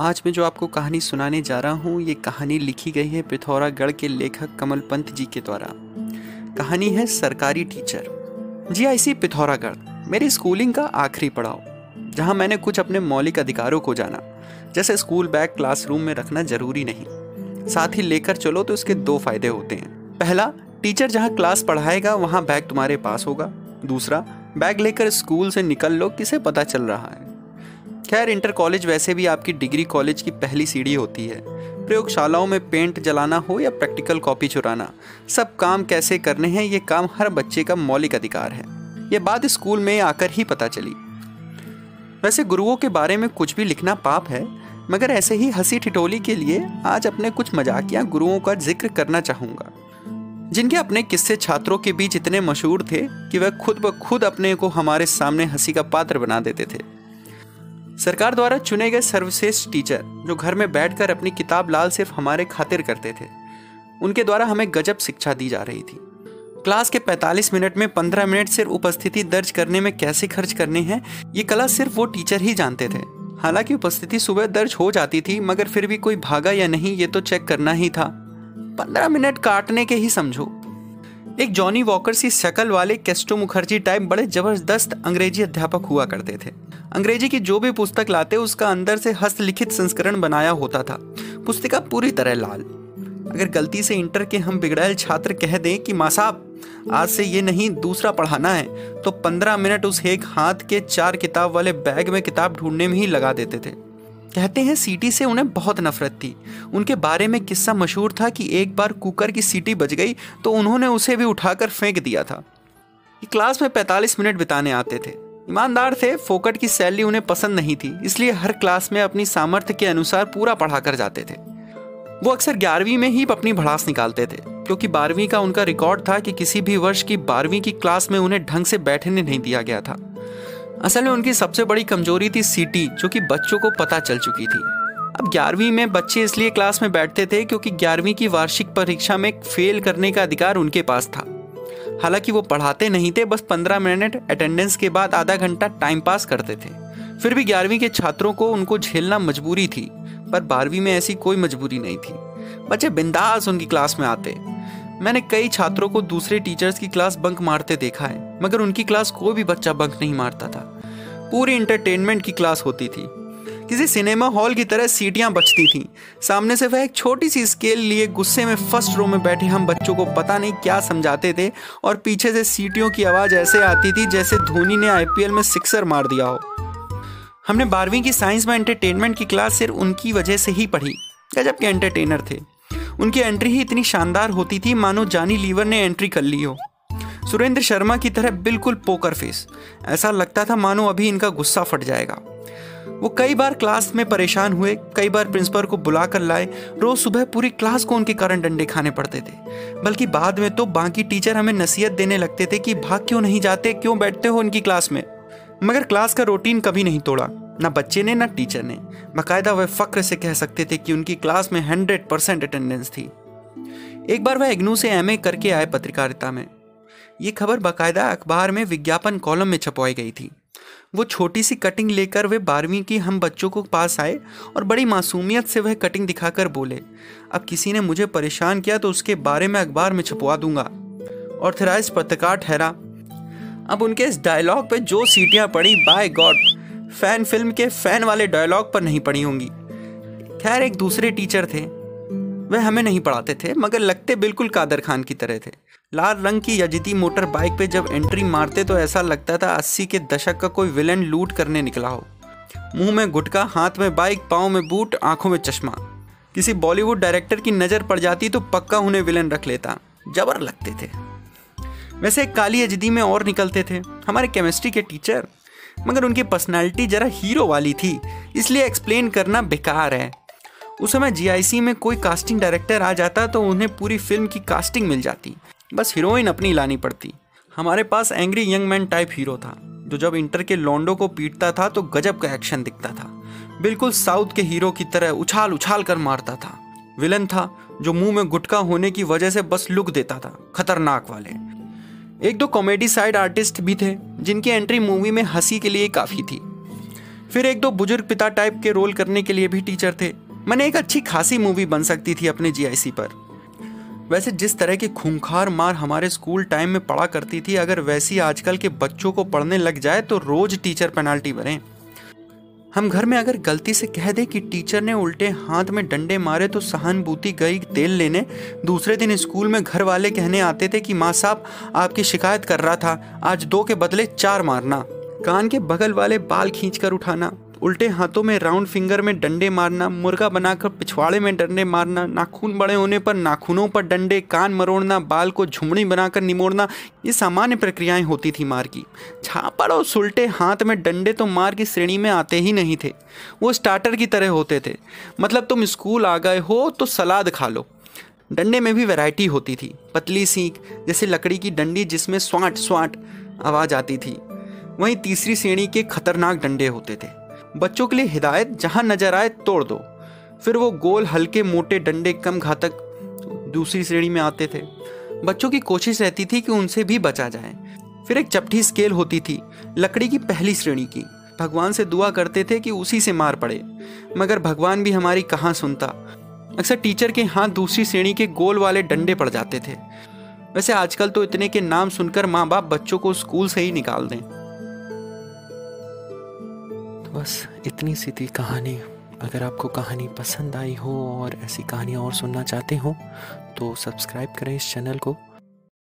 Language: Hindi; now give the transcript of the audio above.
आज मैं जो आपको कहानी सुनाने जा रहा हूँ, ये कहानी लिखी गई है पिथौरागढ़ के लेखक कमल पंत जी के द्वारा। कहानी है सरकारी टीचर। जी आई सी पिथौरागढ़, मेरी स्कूलिंग का आखिरी पड़ाव, जहाँ मैंने कुछ अपने मौलिक अधिकारों को जाना, जैसे स्कूल बैग क्लासरूम में रखना ज़रूरी नहीं। साथ ही लेकर चलो तो इसके दो फ़ायदे होते हैं। पहला, टीचर जहाँ क्लास पढ़ाएगा, वहाँ बैग तुम्हारे पास होगा। दूसरा, बैग लेकर स्कूल से निकल लो, किसे पता चल रहा है। खैर इंटर कॉलेज वैसे भी आपकी डिग्री कॉलेज की पहली सीढ़ी होती है। प्रयोगशालाओं में पेंट जलाना हो या प्रैक्टिकल कॉपी चुराना, सब काम कैसे करने हैं, ये काम हर बच्चे का मौलिक अधिकार है। ये बात स्कूल में आकर ही पता चली। वैसे गुरुओं के बारे में कुछ भी लिखना पाप है, मगर ऐसे ही हँसी ठिठोली के लिए आज अपने कुछ मजाकिया गुरुओं का ज़िक्र करना चाहूँगा। जिनके अपने किस्से छात्रों के बीच इतने मशहूर थे कि वह खुद ब खुद अपने को हमारे सामने हँसी का पात्र बना देते थे। सरकार द्वारा चुने गए सर्वश्रेष्ठ टीचर, जो घर में बैठकर अपनी किताब लाल सिर्फ़ हमारे खातिर करते थे, उनके द्वारा हमें गजब शिक्षा दी जा रही थी। क्लास के 45 मिनट में 15 मिनट सिर्फ़ उपस्थिति दर्ज करने में कैसे खर्च करने हैं, ये कला सिर्फ़ वो टीचर ही जानते थे। हालाँकि उपस्थिति सुबह दर्ज हो जाती थी, मगर फिर भी कोई भागा या नहीं, ये तो चेक करना ही था। पंद्रह मिनट काटने के ही समझो। एक जॉनी वॉकर सी शकल वाले केस्टो मुखर्जी टाइप बड़े ज़बरदस्त अंग्रेज़ी अध्यापक हुआ करते थे। अंग्रेज़ी की जो भी पुस्तक लाते, उसका अंदर से हस्तलिखित संस्करण बनाया होता था। पुस्तिका पूरी तरह लाल। अगर गलती से इंटर के हम बिगड़ायल छात्र कह दें कि, माँ साहब, आज से ये नहीं, दूसरा पढ़ाना है तो पंद्रह मिनट उस एक हाथ के चार किताब वाले बैग में किताब ढूँढने में ही लगा देते थे। कहते हैं सीटी से उन्हें बहुत नफरत थी। उनके बारे में किस्सा मशहूर था कि एक बार कुकर की सीटी बज गई तो उन्होंने उसे भी उठाकर फेंक दिया था। क्लास में 45 मिनट बिताने आते थे। ईमानदार थे, फोकट की सैलरी उन्हें पसंद नहीं थी, इसलिए हर क्लास में अपनी सामर्थ्य के अनुसार पूरा पढ़ा कर जाते थे। वो अक्सर ग्यारहवीं में ही अपनी भड़ास निकालते थे, क्योंकि बारहवीं का उनका रिकॉर्ड था कि किसी भी वर्ष की बारहवीं की क्लास में उन्हें ढंग से बैठने नहीं दिया गया था। असल में उनकी सबसे बड़ी कमज़ोरी थी सीटी जो कि बच्चों को पता चल चुकी थी। अब ग्यारहवीं में बच्चे इसलिए क्लास में बैठते थे क्योंकि ग्यारहवीं की वार्षिक परीक्षा में फेल करने का अधिकार उनके पास था। हालाँकि वो पढ़ाते नहीं थे, बस पंद्रह मिनट अटेंडेंस के बाद आधा घंटा टाइम पास करते थे। फिर भी ग्यारहवीं के छात्रों को उनको झेलना मजबूरी थी, पर बारहवीं में ऐसी कोई मजबूरी नहीं थी। बच्चे बिंदास उनकी क्लास में आते। मैंने कई छात्रों को दूसरे टीचर्स की क्लास बंक मारते देखा है, मगर उनकी क्लास कोई भी बच्चा बंक नहीं मारता था। पूरी इंटरटेनमेंट की क्लास होती थी। किसी सिनेमा हॉल की तरह सीटियाँ बचती थीं। सामने से वह एक छोटी सी स्केल लिए गुस्से में फ़र्स्ट रो में बैठे हम बच्चों को पता नहीं क्या समझाते थे और पीछे से सीटियों की आवाज़ ऐसे आती थी जैसे धोनी ने आईपीएल में सिक्सर मार दिया हो। हमने बारहवीं की साइंस में एंटरटेनमेंट की क्लास सिर्फ़ उनकी वजह से ही पढ़ी, गजब के एंटरटेनर थे। उनकी एंट्री ही इतनी शानदार होती थी, मानो जानी लीवर ने एंट्री कर ली हो। सुरेंद्र शर्मा की तरह बिल्कुल पोकर फेस ऐसा लगता था मानो अभी इनका गुस्सा फट जाएगा। वो कई बार क्लास में परेशान हुए, कई बार प्रिंसिपल को बुला कर लाए। रोज सुबह पूरी क्लास को उनके कारण डंडे खाने पड़ते थे। बल्कि बाद में तो बाकी टीचर हमें नसीहत देने लगते थे कि भाग क्यों नहीं जाते, क्यों बैठते हो उनकी क्लास में? मगर क्लास का रूटीन कभी नहीं तोड़ा। ना बच्चे ने, ना टीचर ने। बाकायदा वह फ़क्र से कह सकते थे कि उनकी क्लास में हंड्रेड परसेंट अटेंडेंस थी। एक बार वह इग्नू से एमए करके आए पत्रकारिता में। ये खबर बाकायदा अखबार में विज्ञापन कॉलम में छपवाई गई थी। वो छोटी सी कटिंग लेकर वे बारहवीं की हम बच्चों को पास आए और बड़ी मासूमियत से वह कटिंग दिखाकर बोले, अब किसी ने मुझे परेशान किया तो उसके बारे में अखबार में छपवा दूँगा। ऑर्थराइज पत्रकार ठहरा। अब उनके इस डायलॉग पे जो सीटियाँ पड़ी बाय गॉड फ़ैन फ़िल्म के फ़ैन वाले डायलॉग पर नहीं पड़ी होंगी। खैर, एक दूसरे टीचर थे। वह हमें नहीं पढ़ाते थे, मगर लगते बिल्कुल कादर खान की तरह थे। लाल रंग की यजती मोटर बाइक पे जब एंट्री मारते तो ऐसा लगता था अस्सी के दशक का कोई विलन लूट करने निकला हो। मुँह में गुटका हाथ में बाइक पाँव में बूट आँखों में चश्मा। किसी बॉलीवुड डायरेक्टर की नज़र पड़ जाती तो पक्का उन्हें विलन रख लेता। जबर लगते थे। वैसे काली अजदी में और निकलते थे, हमारे केमिस्ट्री के टीचर मगर उनकी पर्सनालिटी जरा हीरो वाली थी, इसलिए एक्सप्लेन करना बेकार है। उस समय जीआईसी में कोई कास्टिंग डायरेक्टर आ जाता तो उन्हें पूरी फ़िल्म की कास्टिंग मिल जाती। बस हीरोइन अपनी लानी पड़ती। हमारे पास angry young man type hero था, जो जब इंटर के लॉन्डो को पीटता था तो गजब का एक्शन दिखता था। बिल्कुल साउथ के हीरो की तरह उछाल उछाल कर मारता था। विलन था, जो मुँह में गुटका होने की वजह से बस लुक देता था, खतरनाक वाले। एक दो कॉमेडी साइड आर्टिस्ट भी थे, जिनकी एंट्री मूवी में हँसी के लिए काफ़ी थी। फिर एक दो बुज़ुर्ग पिता टाइप के रोल करने के लिए भी टीचर थे। मैंने एक अच्छी खासी मूवी बन सकती थी अपने जीआईसी पर। वैसे जिस तरह की खूंखार मार हमारे स्कूल टाइम में पड़ा करती थी, अगर वैसी आजकल के बच्चों को पढ़ने लग जाए तो रोज टीचर पेनाल्टी भरें। हम घर में अगर गलती से कह दें कि टीचर ने उल्टे हाथ में डंडे मारे तो सहानुभूति गई तेल लेने। दूसरे दिन स्कूल में घर वाले कहने आते थे कि, माँ साहब, आपकी शिकायत कर रहा था, आज दो के बदले चार मारना। कान के बगल वाले बाल खींचकर उठाना। उल्टे हाथों में राउंड फिंगर में डंडे मारना, मुर्गा बनाकर पिछवाड़े में डंडे मारना, नाखून बड़े होने पर नाखूनों पर डंडे, कान मरोड़ना, बाल को झुमड़ी बनाकर निमोड़ना, ये सामान्य प्रक्रियाएँ होती थी मार की। छापड़ और सुलटे हाथ में डंडे तो मार की श्रेणी में आते ही नहीं थे। वो स्टार्टर की तरह होते थे। मतलब तुम स्कूल आ गए हो तो सलाद खा लो। डंडे में भी वैरायटी होती थी। पतली सीख, जैसे लकड़ी की डंडी जिसमें स्वाट स्वाट आवाज़ आती थी। वहीं तीसरी श्रेणी के खतरनाक डंडे होते थे। बच्चों के लिए हिदायत, जहाँ नज़र आए तोड़ दो। फिर वो गोल हल्के मोटे डंडे कम घातक दूसरी श्रेणी में आते थे। बच्चों की कोशिश रहती थी कि उनसे भी बचा जाए। फिर एक चपटी स्केल होती थी, लकड़ी की पहली श्रेणी की। भगवान से दुआ करते थे कि उसी से मार पड़े। मगर भगवान भी हमारी कहाँ सुनता। अक्सर टीचर के हाथ दूसरी श्रेणी के गोल वाले डंडे पड़ जाते थे। वैसे आजकल तो इतने के नाम सुनकर माँ बाप बच्चों को स्कूल से ही निकाल दें। बस इतनी सी थी कहानी। अगर आपको कहानी पसंद आई हो और ऐसी कहानियाँ और सुनना चाहते हो तो सब्सक्राइब करें इस चैनल को।